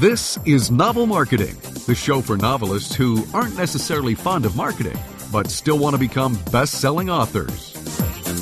This is Novel Marketing, the show for novelists who aren't necessarily fond of marketing, but still want to become best selling authors.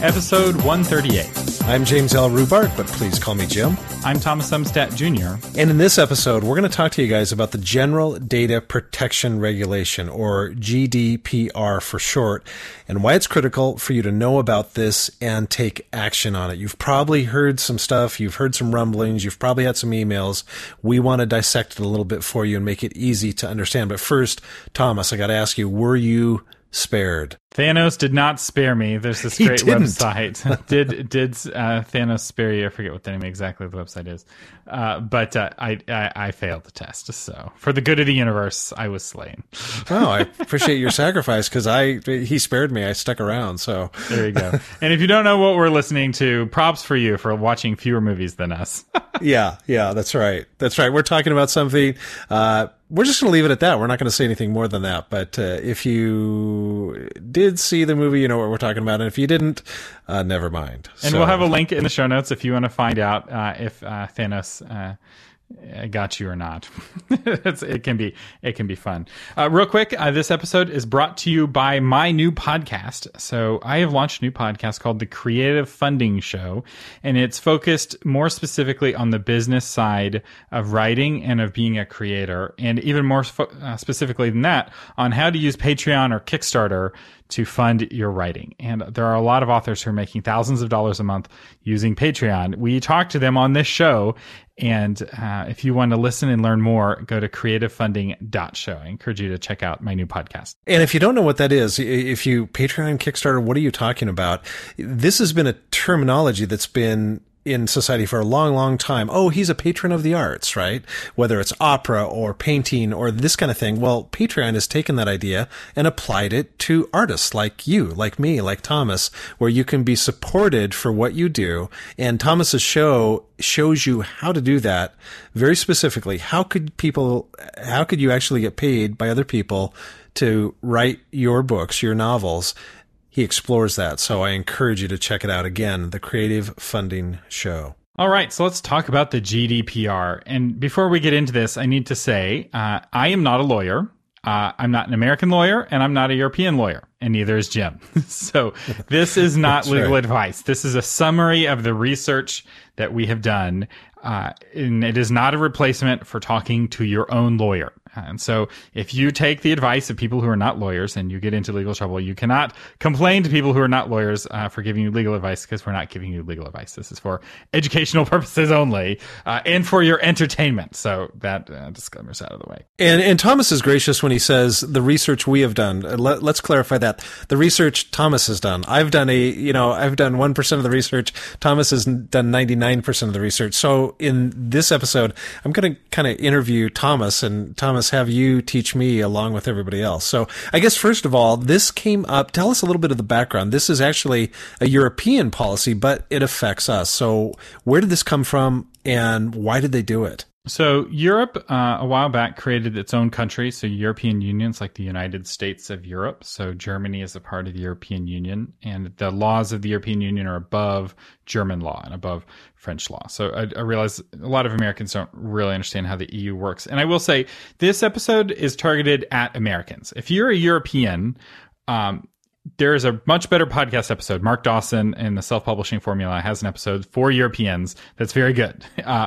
Episode 138. I'm James L. Rubart, but please call me Jim. I'm Thomas Umstattd Jr. And in this episode, we're going to talk to you guys about the General Data Protection Regulation, or GDPR for short, and why it's critical for you to know about this and take action on it. You've probably heard some stuff, you've heard some rumblings, you've probably had some emails. We want to dissect it a little bit for you and make it easy to understand. But first, Thomas, I got to ask you, were you spared. Thanos did not spare me. There's this great website. did did uh, Thanos spare you? I forget what the name exactly the website is, uh, but uh, I, I, I failed the test. So for the good of the universe, I was slain. oh, I appreciate your sacrifice because I he spared me. I stuck around. So there you go. and if you don't know what we're listening to, props for you for watching fewer movies than us. Yeah, yeah, that's right. That's right. We're talking about something uh, we're just going to leave it at that. We're not going to say anything more than that. But uh, if you did see the movie, you know what we're talking about. And if you didn't, uh, never mind. And so, we'll have a link in the show notes if you want to find out uh, if uh, Thanos uh, I got you or not. it can be it can be fun. Uh, real quick, uh, this episode is brought to you by my new podcast. So I have launched a new podcast called the Creative Funding Show, and it's focused more specifically on the business side of writing and of being a creator, and even more fo- uh, specifically than that, on how to use Patreon or Kickstarter to fund your writing. And there are a lot of authors who are making thousands of dollars a month using Patreon. We talk to them on this show. And uh, if you want to listen and learn more, go to creativefunding.show. I encourage you to check out my new podcast. And if you don't know what that is, if you Patreon, Kickstarter, what are you talking about? This has been a terminology that's been in society for a long, long time. Oh, he's a patron of the arts, right? Whether it's opera or painting or this kind of thing. Well, Patreon has taken that idea and applied it to artists like you, like me, like Thomas, where you can be supported for what you do. And Thomas's show shows you how to do that very specifically. How could people, how could you actually get paid by other people to write your books, your novels? He explores that. So I encourage you to check it out again, the Creative Funding Show. All right, so let's talk about the GDPR. And before we get into this, I need to say uh, I am not a lawyer. Uh, I'm not an American lawyer, and I'm not a European lawyer, and neither is Jim. so this is not legal right. advice. This is a summary of the research that we have done, uh, and it is not a replacement for talking to your own lawyer. And so if you take the advice of people who are not lawyers and you get into legal trouble, you cannot complain to people who are not lawyers uh, for giving you legal advice because we're not giving you legal advice. This is for educational purposes only uh, and for your entertainment. So that uh, disclaimer's out of the way. And, and Thomas is gracious when he says the research we have done. Uh, let, let's clarify that. The research Thomas has done. I've done a, you know, I've done 1% of the research. Thomas has done 99% of the research. So in this episode, I'm going to kind of interview Thomas and Thomas have you teach me along with everybody else. So I guess first of all, this came up. Tell us a little bit of the background. This is actually a European policy, but it affects us. So where did this come from and why did they do it? So Europe, uh, a while back, created its own country. So European unions, like the United States of Europe. So Germany is a part of the European Union, and the laws of the European Union are above German law and above French law. So I, I realize a lot of Americans don't really understand how the EU works. And I will say this episode is targeted at Americans. If you're a European, um, there is a much better podcast episode. Mark Dawson in the self publishing formula has an episode for Europeans that's very good. Uh,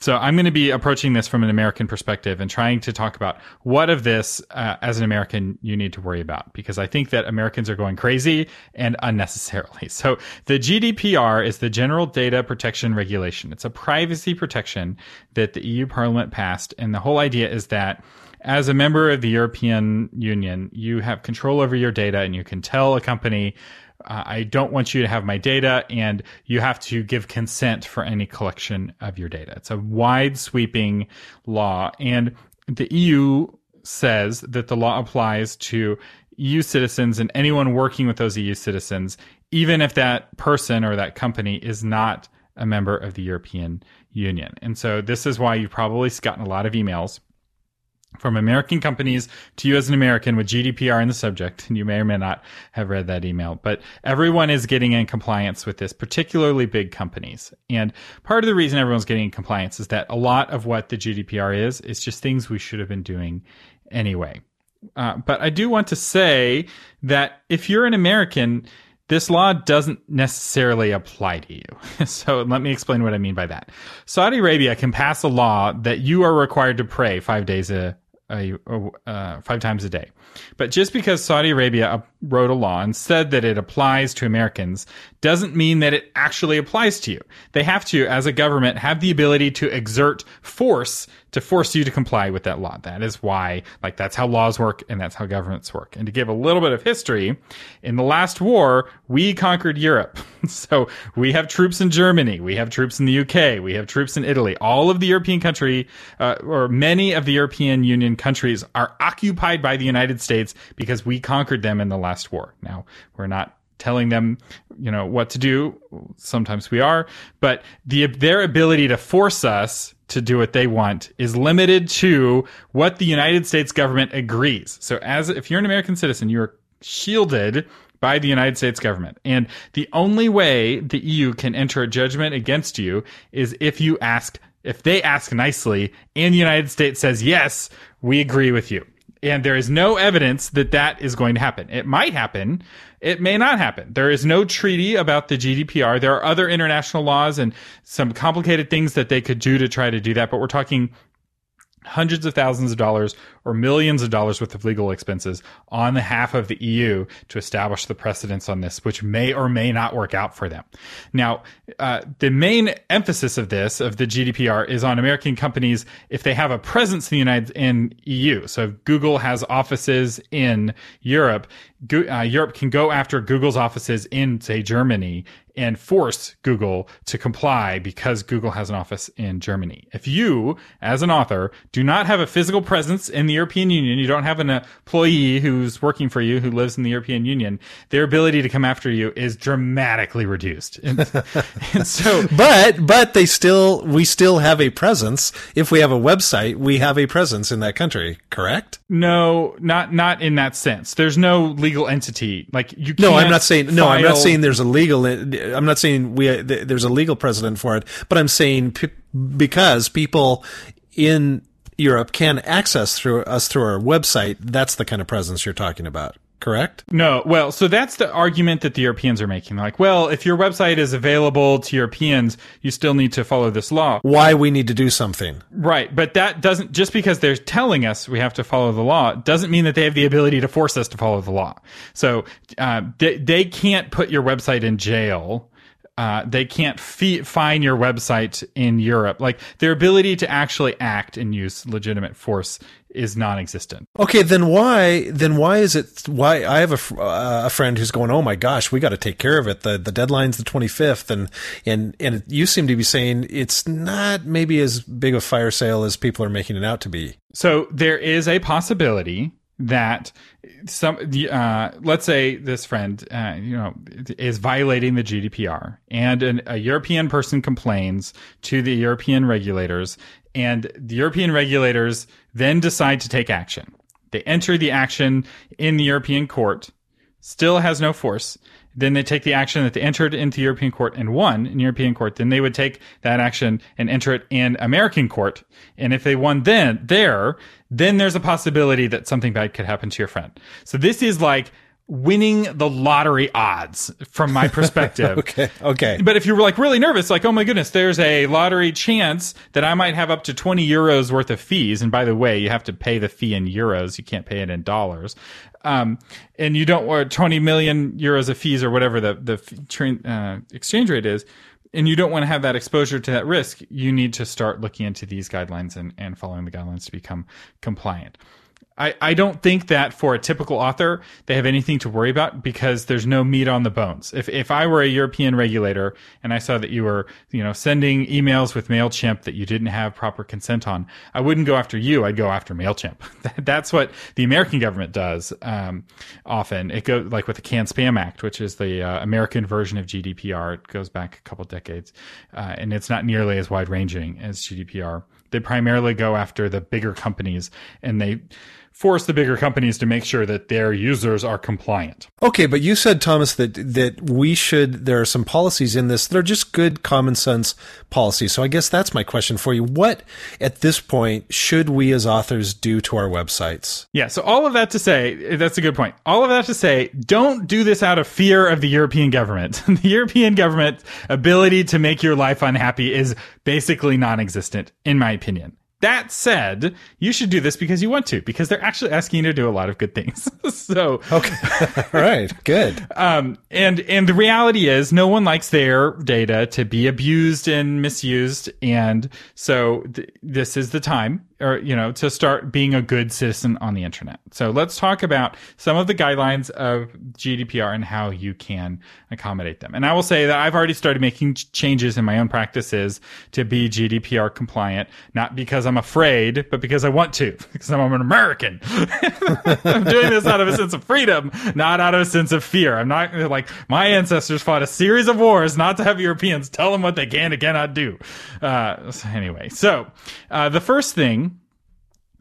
so I'm going to be approaching this from an American perspective and trying to talk about what of this, uh, as an American, you need to worry about because I think that Americans are going crazy and unnecessarily. So the GDPR is the General Data Protection Regulation. It's a privacy protection that the EU Parliament passed. And the whole idea is that as a member of the European Union, you have control over your data and you can tell a company, uh, I don't want you to have my data, and you have to give consent for any collection of your data. It's a wide sweeping law. And the EU says that the law applies to EU citizens and anyone working with those EU citizens, even if that person or that company is not a member of the European Union. And so this is why you've probably gotten a lot of emails from American companies to you as an American with GDPR in the subject. And you may or may not have read that email, but everyone is getting in compliance with this, particularly big companies. And part of the reason everyone's getting in compliance is that a lot of what the GDPR is, is just things we should have been doing anyway. Uh, but I do want to say that if you're an American, this law doesn't necessarily apply to you. so let me explain what I mean by that. Saudi Arabia can pass a law that you are required to pray five days a, a, uh, five times a day. But just because Saudi Arabia wrote a law and said that it applies to Americans doesn't mean that it actually applies to you. They have to, as a government, have the ability to exert force to force you to comply with that law. That is why, like, that's how laws work and that's how governments work. And to give a little bit of history, in the last war, we conquered Europe. so we have troops in Germany, we have troops in the UK, we have troops in Italy. All of the European country, uh, or many of the European Union countries are occupied by the United States because we conquered them in the last war. Now, we're not telling them, you know, what to do. Sometimes we are, but the their ability to force us to do what they want is limited to what the United States government agrees. So as if you're an American citizen, you're shielded by the United States government. And the only way the EU can enter a judgment against you is if you ask if they ask nicely and the United States says yes, we agree with you. And there is no evidence that that is going to happen. It might happen. It may not happen. There is no treaty about the GDPR. There are other international laws and some complicated things that they could do to try to do that. But we're talking hundreds of thousands of dollars or millions of dollars worth of legal expenses on the behalf of the EU to establish the precedents on this, which may or may not work out for them. Now, uh, the main emphasis of this, of the GDPR, is on American companies if they have a presence in the United in EU. So if Google has offices in Europe, uh, Europe can go after Google's offices in, say, Germany and force Google to comply because Google has an office in Germany. If you, as an author, do not have a physical presence in the European Union, you don't have an employee who's working for you who lives in the European Union, their ability to come after you is dramatically reduced. And, and so, but but they still we still have a presence. If we have a website, we have a presence in that country. Correct? No, not not in that sense. There's no legal entity like you. no, I'm not saying. No, I'm not saying there's a legal. I'm not saying we there's a legal precedent for it, but I'm saying p- because people in Europe can access through us through our website. That's the kind of presence you're talking about correct? No. Well, so that's the argument that the Europeans are making. Like, well, if your website is available to Europeans, you still need to follow this law. Why we need to do something. Right. But that doesn't, just because they're telling us we have to follow the law, doesn't mean that they have the ability to force us to follow the law. So, uh, they, they can't put your website in jail uh, they can't fee- fine your website in Europe. Like their ability to actually act and use legitimate force is non-existent. Okay, then why? Then why is it? Why I have a, uh, a friend who's going, oh my gosh, we got to take care of it. The the deadline's the twenty fifth, and and and you seem to be saying it's not maybe as big a fire sale as people are making it out to be. So there is a possibility that some uh, let's say this friend uh, you know is violating the GDPR and an, a European person complains to the European regulators and the European regulators then decide to take action. They enter the action in the European court still has no force then they take the action that they entered into European court and won in European court, then they would take that action and enter it in American court. And if they won then there, then there's a possibility that something bad could happen to your friend. So this is like winning the lottery odds from my perspective. okay. Okay. But if you're like really nervous, like, oh my goodness, there's a lottery chance that I might have up to 20 euros worth of fees. And by the way, you have to pay the fee in euros. You can't pay it in dollars. Um, and you don't want 20 million euros of fees or whatever the, the uh, exchange rate is. And you don't want to have that exposure to that risk. You need to start looking into these guidelines and, and following the guidelines to become compliant. I, I don't think that for a typical author they have anything to worry about because there's no meat on the bones. If if I were a European regulator and I saw that you were you know sending emails with Mailchimp that you didn't have proper consent on, I wouldn't go after you. I'd go after Mailchimp. That's what the American government does um, often. It goes like with the Can Spam Act, which is the uh, American version of GDPR. It goes back a couple decades, uh, and it's not nearly as wide ranging as GDPR they primarily go after the bigger companies and they force the bigger companies to make sure that their users are compliant. Okay, but you said Thomas that that we should there are some policies in this that are just good common sense policies. So I guess that's my question for you. What at this point should we as authors do to our websites? Yeah, so all of that to say, that's a good point. All of that to say, don't do this out of fear of the European government. the European government's ability to make your life unhappy is basically non-existent in my opinion. That said, you should do this because you want to, because they're actually asking you to do a lot of good things. so okay, all right, good. Um, and and the reality is, no one likes their data to be abused and misused, and so th- this is the time or you know to start being a good citizen on the internet. So let's talk about some of the guidelines of GDPR and how you can accommodate them. And I will say that I've already started making changes in my own practices to be GDPR compliant, not because I'm afraid, but because I want to, because I'm an American. I'm doing this out of a sense of freedom, not out of a sense of fear. I'm not like my ancestors fought a series of wars not to have Europeans tell them what they can and cannot do. Uh, anyway, so uh, the first thing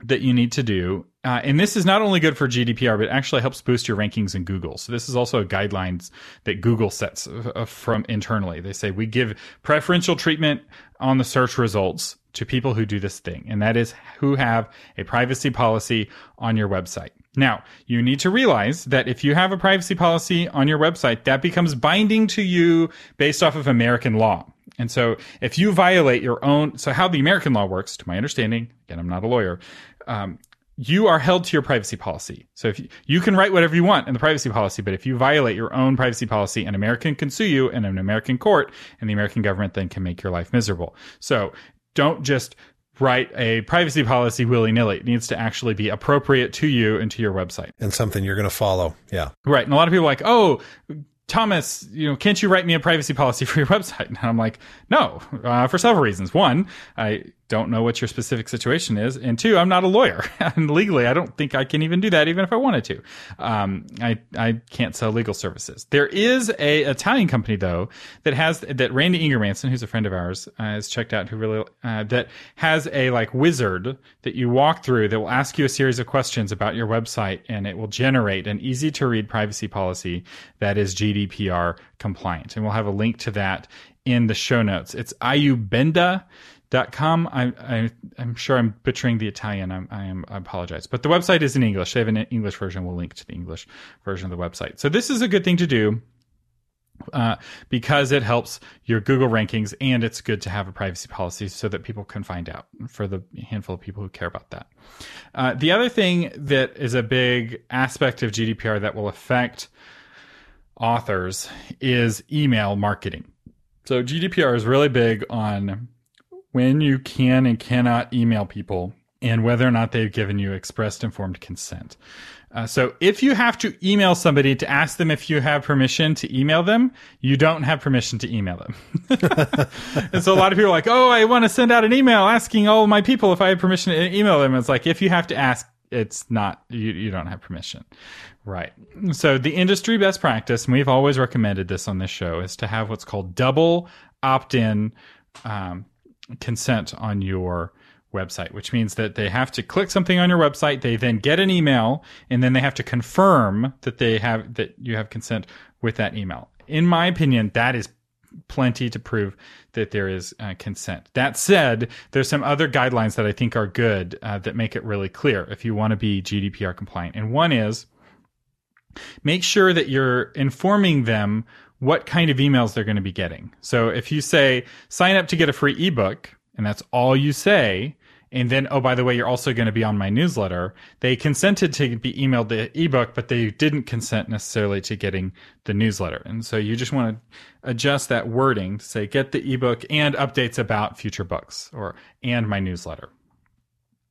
that you need to do. Uh, and this is not only good for GDPR, but actually helps boost your rankings in Google. So this is also a guidelines that Google sets uh, from internally. They say we give preferential treatment on the search results to people who do this thing, and that is who have a privacy policy on your website. Now, you need to realize that if you have a privacy policy on your website, that becomes binding to you based off of American law. And so if you violate your own, so how the American law works, to my understanding, again, I'm not a lawyer, um, you are held to your privacy policy. So if you, you, can write whatever you want in the privacy policy, but if you violate your own privacy policy, an American can sue you in an American court, and the American government then can make your life miserable. So don't just write a privacy policy willy nilly. It needs to actually be appropriate to you and to your website. And something you're going to follow. Yeah. Right. And a lot of people are like, oh, Thomas, you know, can't you write me a privacy policy for your website? And I'm like, no, uh, for several reasons. One, I don't know what your specific situation is, and two, I'm not a lawyer, and legally, I don't think I can even do that, even if I wanted to. Um, I I can't sell legal services. There is a Italian company though that has that Randy Ingermanson, who's a friend of ours, uh, has checked out, who really uh, that has a like wizard that you walk through that will ask you a series of questions about your website, and it will generate an easy to read privacy policy that is GDPR compliant, and we'll have a link to that in the show notes. It's iubenda dot com. I, I am sure I'm butchering the Italian. I'm, I am I apologize, but the website is in English. They have an English version. We'll link to the English version of the website. So this is a good thing to do. Uh, because it helps your Google rankings and it's good to have a privacy policy so that people can find out for the handful of people who care about that. Uh, the other thing that is a big aspect of GDPR that will affect authors is email marketing. So GDPR is really big on when you can and cannot email people and whether or not they've given you expressed informed consent. Uh, so if you have to email somebody to ask them if you have permission to email them, you don't have permission to email them. and so a lot of people are like, oh, I want to send out an email asking all my people if I have permission to email them. It's like, if you have to ask, it's not, you, you don't have permission. Right. So the industry best practice, and we've always recommended this on this show, is to have what's called double opt in um, consent on your website, which means that they have to click something on your website, they then get an email, and then they have to confirm that they have that you have consent with that email. In my opinion, that is plenty to prove that there is uh, consent. That said, there's some other guidelines that I think are good uh, that make it really clear if you want to be GDPR compliant. And one is make sure that you're informing them what kind of emails they're going to be getting. So if you say sign up to get a free ebook and that's all you say, and then oh by the way you're also going to be on my newsletter, they consented to be emailed the ebook but they didn't consent necessarily to getting the newsletter. And so you just want to adjust that wording to say get the ebook and updates about future books or and my newsletter.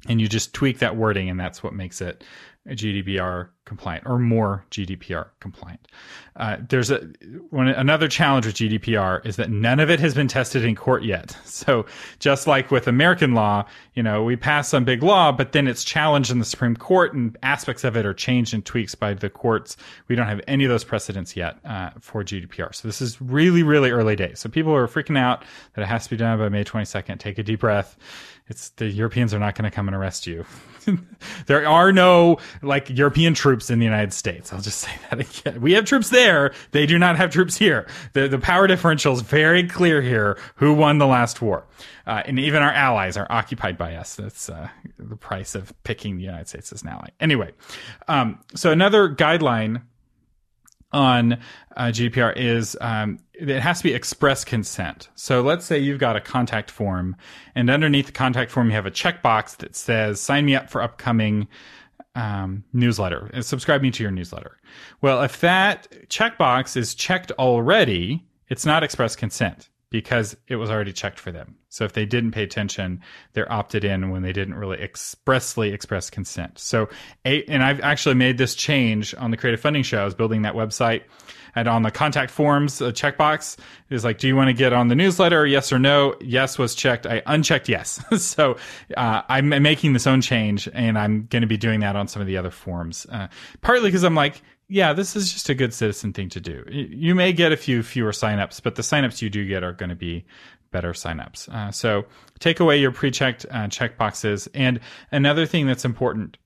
And you just tweak that wording and that's what makes it a GDPR compliant or more GDPR compliant. Uh, there's a another challenge with GDPR is that none of it has been tested in court yet. So just like with American law, you know, we pass some big law, but then it's challenged in the Supreme Court and aspects of it are changed and tweaks by the courts. We don't have any of those precedents yet uh, for GDPR. So this is really, really early days. So people are freaking out that it has to be done by May 22nd. Take a deep breath it's the Europeans are not going to come and arrest you. there are no like European troops in the United States. I'll just say that again. We have troops there. They do not have troops here. The the power differential is very clear here. Who won the last war? Uh, and even our allies are occupied by us. That's uh, the price of picking the United States as an ally. Anyway, um, so another guideline on uh, GDPR is um, it has to be express consent. So let's say you've got a contact form, and underneath the contact form you have a checkbox that says "Sign me up for upcoming." Um, newsletter and subscribe me to your newsletter. Well, if that checkbox is checked already, it's not express consent because it was already checked for them. So if they didn't pay attention, they're opted in when they didn't really expressly express consent. So, and I've actually made this change on the Creative Funding Show. I was building that website, and on the contact forms a checkbox is like, do you want to get on the newsletter? Yes or no? Yes was checked. I unchecked yes. so uh, I'm making this own change, and I'm going to be doing that on some of the other forms. Uh, partly because I'm like, yeah, this is just a good citizen thing to do. You may get a few fewer signups, but the signups you do get are going to be better signups. Uh, so take away your pre-checked uh, checkboxes. And another thing that's important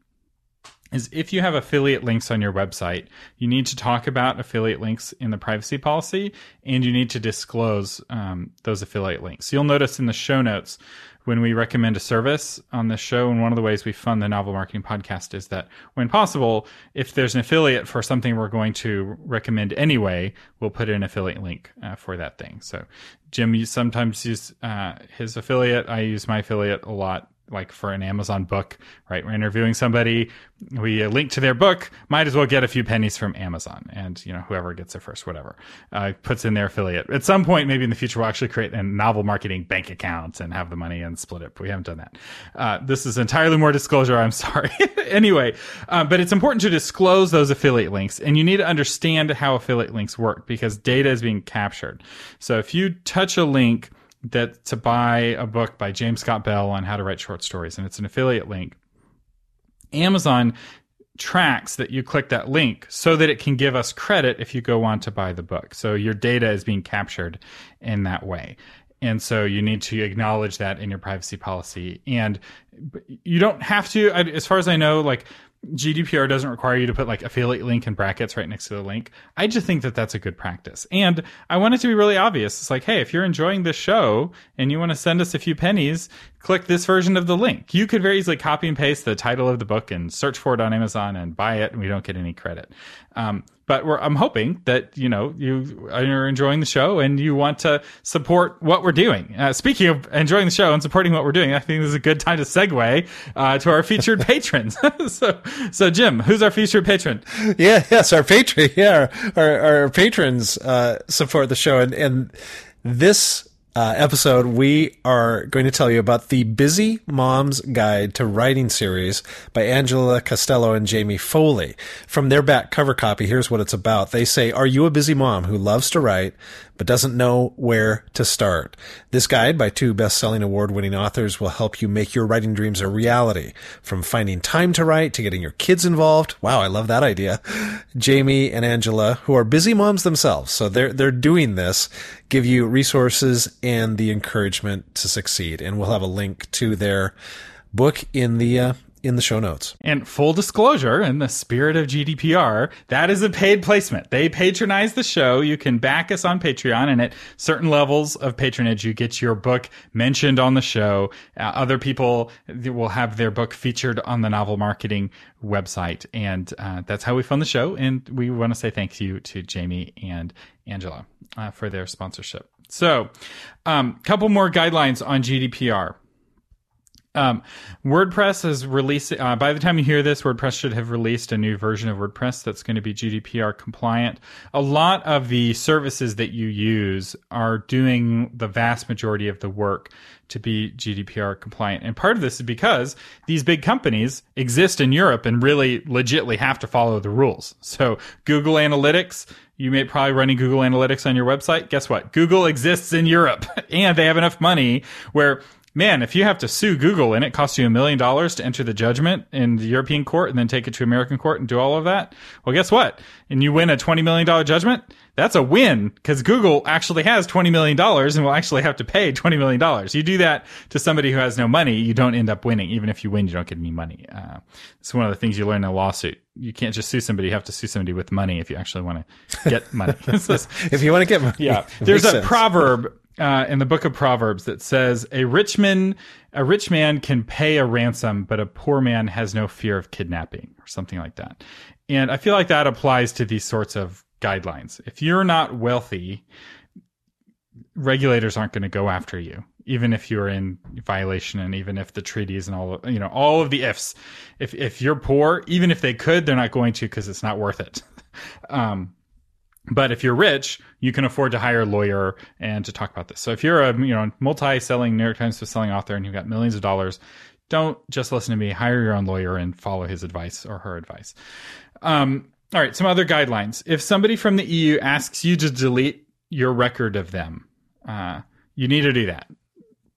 is if you have affiliate links on your website, you need to talk about affiliate links in the privacy policy, and you need to disclose um, those affiliate links. You'll notice in the show notes when we recommend a service on the show, and one of the ways we fund the Novel Marketing Podcast is that when possible, if there's an affiliate for something we're going to recommend anyway, we'll put an affiliate link uh, for that thing. So Jim you sometimes use uh, his affiliate. I use my affiliate a lot like for an Amazon book, right? We're interviewing somebody, we link to their book, might as well get a few pennies from Amazon, and you know whoever gets it first, whatever, uh, puts in their affiliate. At some point, maybe in the future, we'll actually create a novel marketing bank account and have the money and split it. But we haven't done that. Uh, this is entirely more disclosure. I'm sorry. anyway, uh, but it's important to disclose those affiliate links, and you need to understand how affiliate links work because data is being captured. So if you touch a link that to buy a book by James Scott Bell on how to write short stories, and it's an affiliate link. Amazon tracks that you click that link so that it can give us credit if you go on to buy the book. So your data is being captured in that way. And so you need to acknowledge that in your privacy policy. And you don't have to, as far as I know, like GDPR doesn't require you to put like affiliate link in brackets right next to the link. I just think that that's a good practice. And I want it to be really obvious. It's like, hey, if you're enjoying this show and you want to send us a few pennies, click this version of the link. You could very easily copy and paste the title of the book and search for it on Amazon and buy it, and we don't get any credit. Um, but I'm hoping that you know you are enjoying the show and you want to support what we're doing. Uh, speaking of enjoying the show and supporting what we're doing, I think this is a good time to segue uh, to our featured patrons. so, so Jim, who's our featured patron? Yeah, yes, our patron. Yeah, our our patrons uh, support the show, and and this uh, episode, we are going to tell you about the Busy Mom's Guide to Writing series by Angela Castillo and Jamie Foley. From their back cover copy, here's what it's about. They say, Are you a busy mom who loves to write, but doesn't know where to start. This guide by two best-selling award-winning authors will help you make your writing dreams a reality. From finding time to write to getting your kids involved. Wow, I love that idea. Jamie and Angela, who are busy moms themselves, so they're they're doing this, give you resources and the encouragement to succeed. And we'll have a link to their book in the uh, in the show notes. And full disclosure, in the spirit of GDPR, that is a paid placement. They patronize the show. You can back us on Patreon, and at certain levels of patronage, you get your book mentioned on the show. Uh, other people will have their book featured on the novel marketing website. And uh, that's how we fund the show. And we want to say thank you to Jamie and Angela uh, for their sponsorship. So, a um, couple more guidelines on GDPR Um, WordPress is releasing. Uh, by the time you hear this, WordPress should have released a new version of WordPress that's going to be GDPR compliant. A lot of the services that you use are doing the vast majority of the work to be GDPR compliant. And part of this is because these big companies exist in Europe and really legitly have to follow the rules. So Google Analytics, you may probably running Google Analytics on your website. Guess what? Google exists in Europe and they have enough money where man, if you have to sue Google and it costs you a million dollars to enter the judgment in the European court and then take it to American court and do all of that, well, guess what? And you win a $20 million judgment, that's a win because Google actually has $20 million and will actually have to pay $20 million. You do that to somebody who has no money, you don't end up winning. Even if you win, you don't get any money. Uh, it's one of the things you learn in a lawsuit. You can't just sue somebody. You have to sue somebody with money if you actually want to get money. if you want to get money. Yeah. There's a sense. proverb uh, in the book of Proverbs that says a rich man, a rich man can pay a ransom, but a poor man has no fear of kidnapping or something like that. And I feel like that applies to these sorts of guidelines. If you're not wealthy, regulators aren't going to go after you, even if you're in violation and even if the treaties and all you know, all of the ifs. If, if you're poor, even if they could, they're not going to because it's not worth it. Um, but if you're rich, you can afford to hire a lawyer and to talk about this. So if you're a you know multi-selling New York Times selling author and you've got millions of dollars, don't just listen to me. Hire your own lawyer and follow his advice or her advice. Um, all right, some other guidelines. If somebody from the EU asks you to delete your record of them, uh, you need to do that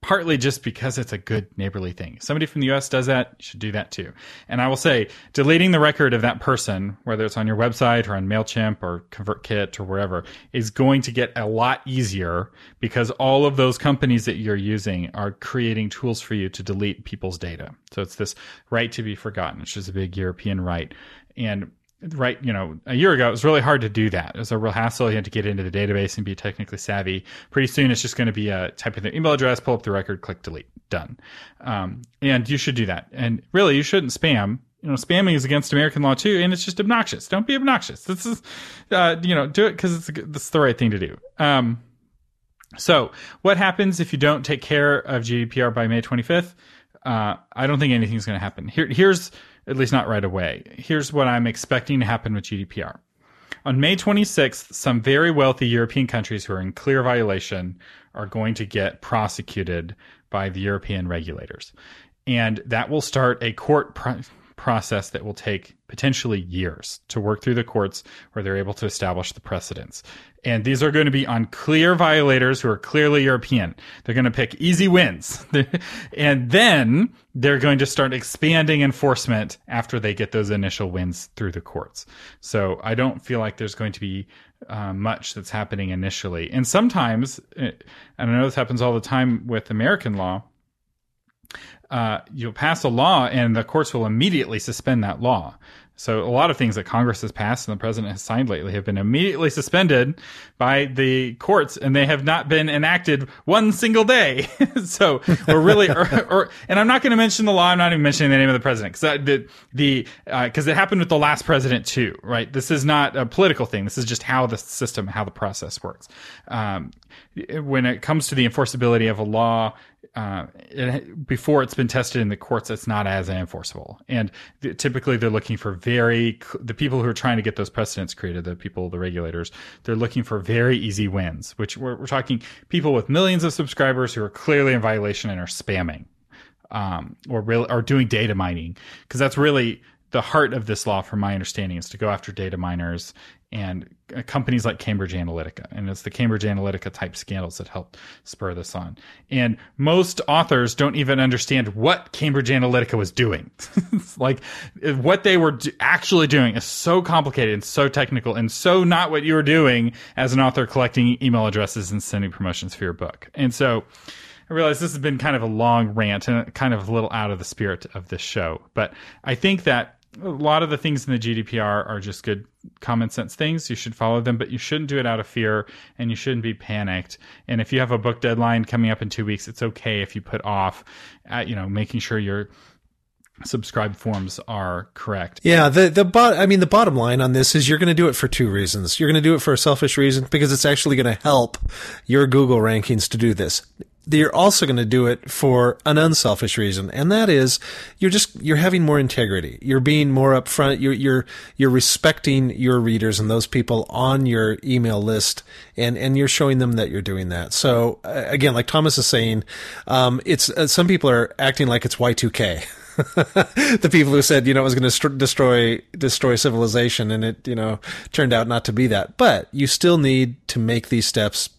partly just because it's a good neighborly thing. somebody from the US does that, you should do that too. And I will say, deleting the record of that person, whether it's on your website or on MailChimp or ConvertKit or wherever, is going to get a lot easier because all of those companies that you're using are creating tools for you to delete people's data. So it's this right to be forgotten, which is a big European right. And right, you know, a year ago, it was really hard to do that. It was a real hassle. You had to get into the database and be technically savvy. Pretty soon, it's just going to be a type in their email address, pull up the record, click delete, done. Um, and you should do that. And really, you shouldn't spam. You know, spamming is against American law too, and it's just obnoxious. Don't be obnoxious. This is, uh, you know, do it because it's the right thing to do. Um, so, what happens if you don't take care of GDPR by May 25th? Uh, I don't think anything's going to happen. Here, here's at least not right away. Here's what I'm expecting to happen with GDPR. On May 26th, some very wealthy European countries who are in clear violation are going to get prosecuted by the European regulators. And that will start a court process that will take potentially years to work through the courts where they're able to establish the precedents. And these are going to be on clear violators who are clearly European. They're going to pick easy wins. and then they're going to start expanding enforcement after they get those initial wins through the courts. So I don't feel like there's going to be uh, much that's happening initially. And sometimes, eh, and I know this happens all the time with American law, uh, you'll pass a law and the courts will immediately suspend that law. So a lot of things that Congress has passed and the president has signed lately have been immediately suspended by the courts, and they have not been enacted one single day. so we're really, or, or, and I'm not going to mention the law. I'm not even mentioning the name of the president because the the because uh, it happened with the last president too, right? This is not a political thing. This is just how the system, how the process works. Um, when it comes to the enforceability of a law, uh, it, before it's been tested in the courts, it's not as enforceable. And th- typically, they're looking for very the people who are trying to get those precedents created, the people, the regulators, they're looking for very easy wins. Which we're, we're talking people with millions of subscribers who are clearly in violation and are spamming, um, or real are doing data mining, because that's really the heart of this law, from my understanding, is to go after data miners and uh, companies like Cambridge Analytica. And it's the Cambridge Analytica type scandals that helped spur this on. And most authors don't even understand what Cambridge Analytica was doing. like what they were actually doing is so complicated and so technical and so not what you were doing as an author collecting email addresses and sending promotions for your book. And so, I realize this has been kind of a long rant and kind of a little out of the spirit of this show, but I think that a lot of the things in the GDPR are just good common sense things. You should follow them, but you shouldn't do it out of fear and you shouldn't be panicked. And if you have a book deadline coming up in two weeks, it's okay if you put off, at, you know, making sure your subscribe forms are correct. Yeah, the the bot I mean the bottom line on this is you're going to do it for two reasons. You're going to do it for a selfish reason because it's actually going to help your Google rankings to do this you're also going to do it for an unselfish reason, and that is you're just you're having more integrity. You're being more upfront. You're you're you're respecting your readers and those people on your email list, and and you're showing them that you're doing that. So uh, again, like Thomas is saying, um, it's uh, some people are acting like it's Y2K. the people who said you know it was going to st- destroy destroy civilization, and it you know turned out not to be that. But you still need to make these steps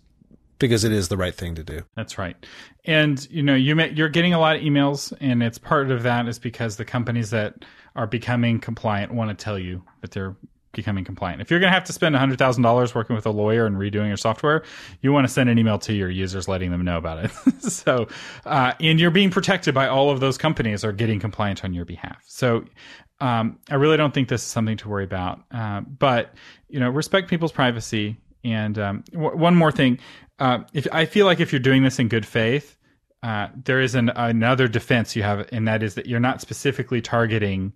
because it is the right thing to do. That's right. And you know, you may, you're getting a lot of emails, and it's part of that is because the companies that are becoming compliant want to tell you that they're becoming compliant. If you're going to have to spend $100,000 working with a lawyer and redoing your software, you want to send an email to your users letting them know about it. so, uh, and you're being protected by all of those companies are getting compliant on your behalf. So, um, I really don't think this is something to worry about. Uh, but, you know, respect people's privacy. And um, w- one more thing, uh, if I feel like if you're doing this in good faith, uh, there is an, another defense you have, and that is that you're not specifically targeting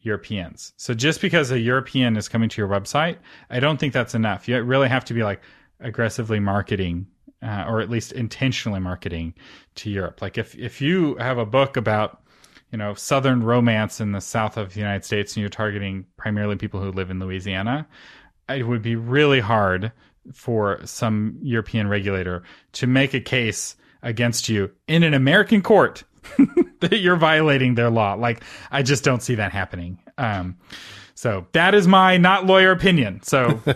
Europeans. So just because a European is coming to your website, I don't think that's enough. You really have to be like aggressively marketing, uh, or at least intentionally marketing to Europe. Like if if you have a book about you know southern romance in the south of the United States, and you're targeting primarily people who live in Louisiana, it would be really hard for some European regulator to make a case against you in an American court that you're violating their law. Like, I just don't see that happening. Um, so that is my not lawyer opinion. So.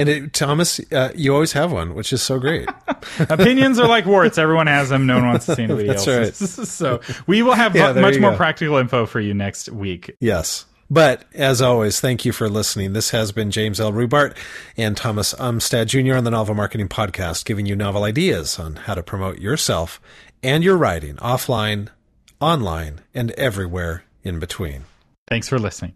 And it, Thomas, uh, you always have one, which is so great. Opinions are like warts; everyone has them. No one wants to see anybody That's else's. Right. so we will have yeah, much more go. practical info for you next week. Yes. But as always, thank you for listening. This has been James L. Rubart and Thomas Umstattd Jr. on the Novel Marketing Podcast, giving you novel ideas on how to promote yourself and your writing offline, online, and everywhere in between. Thanks for listening.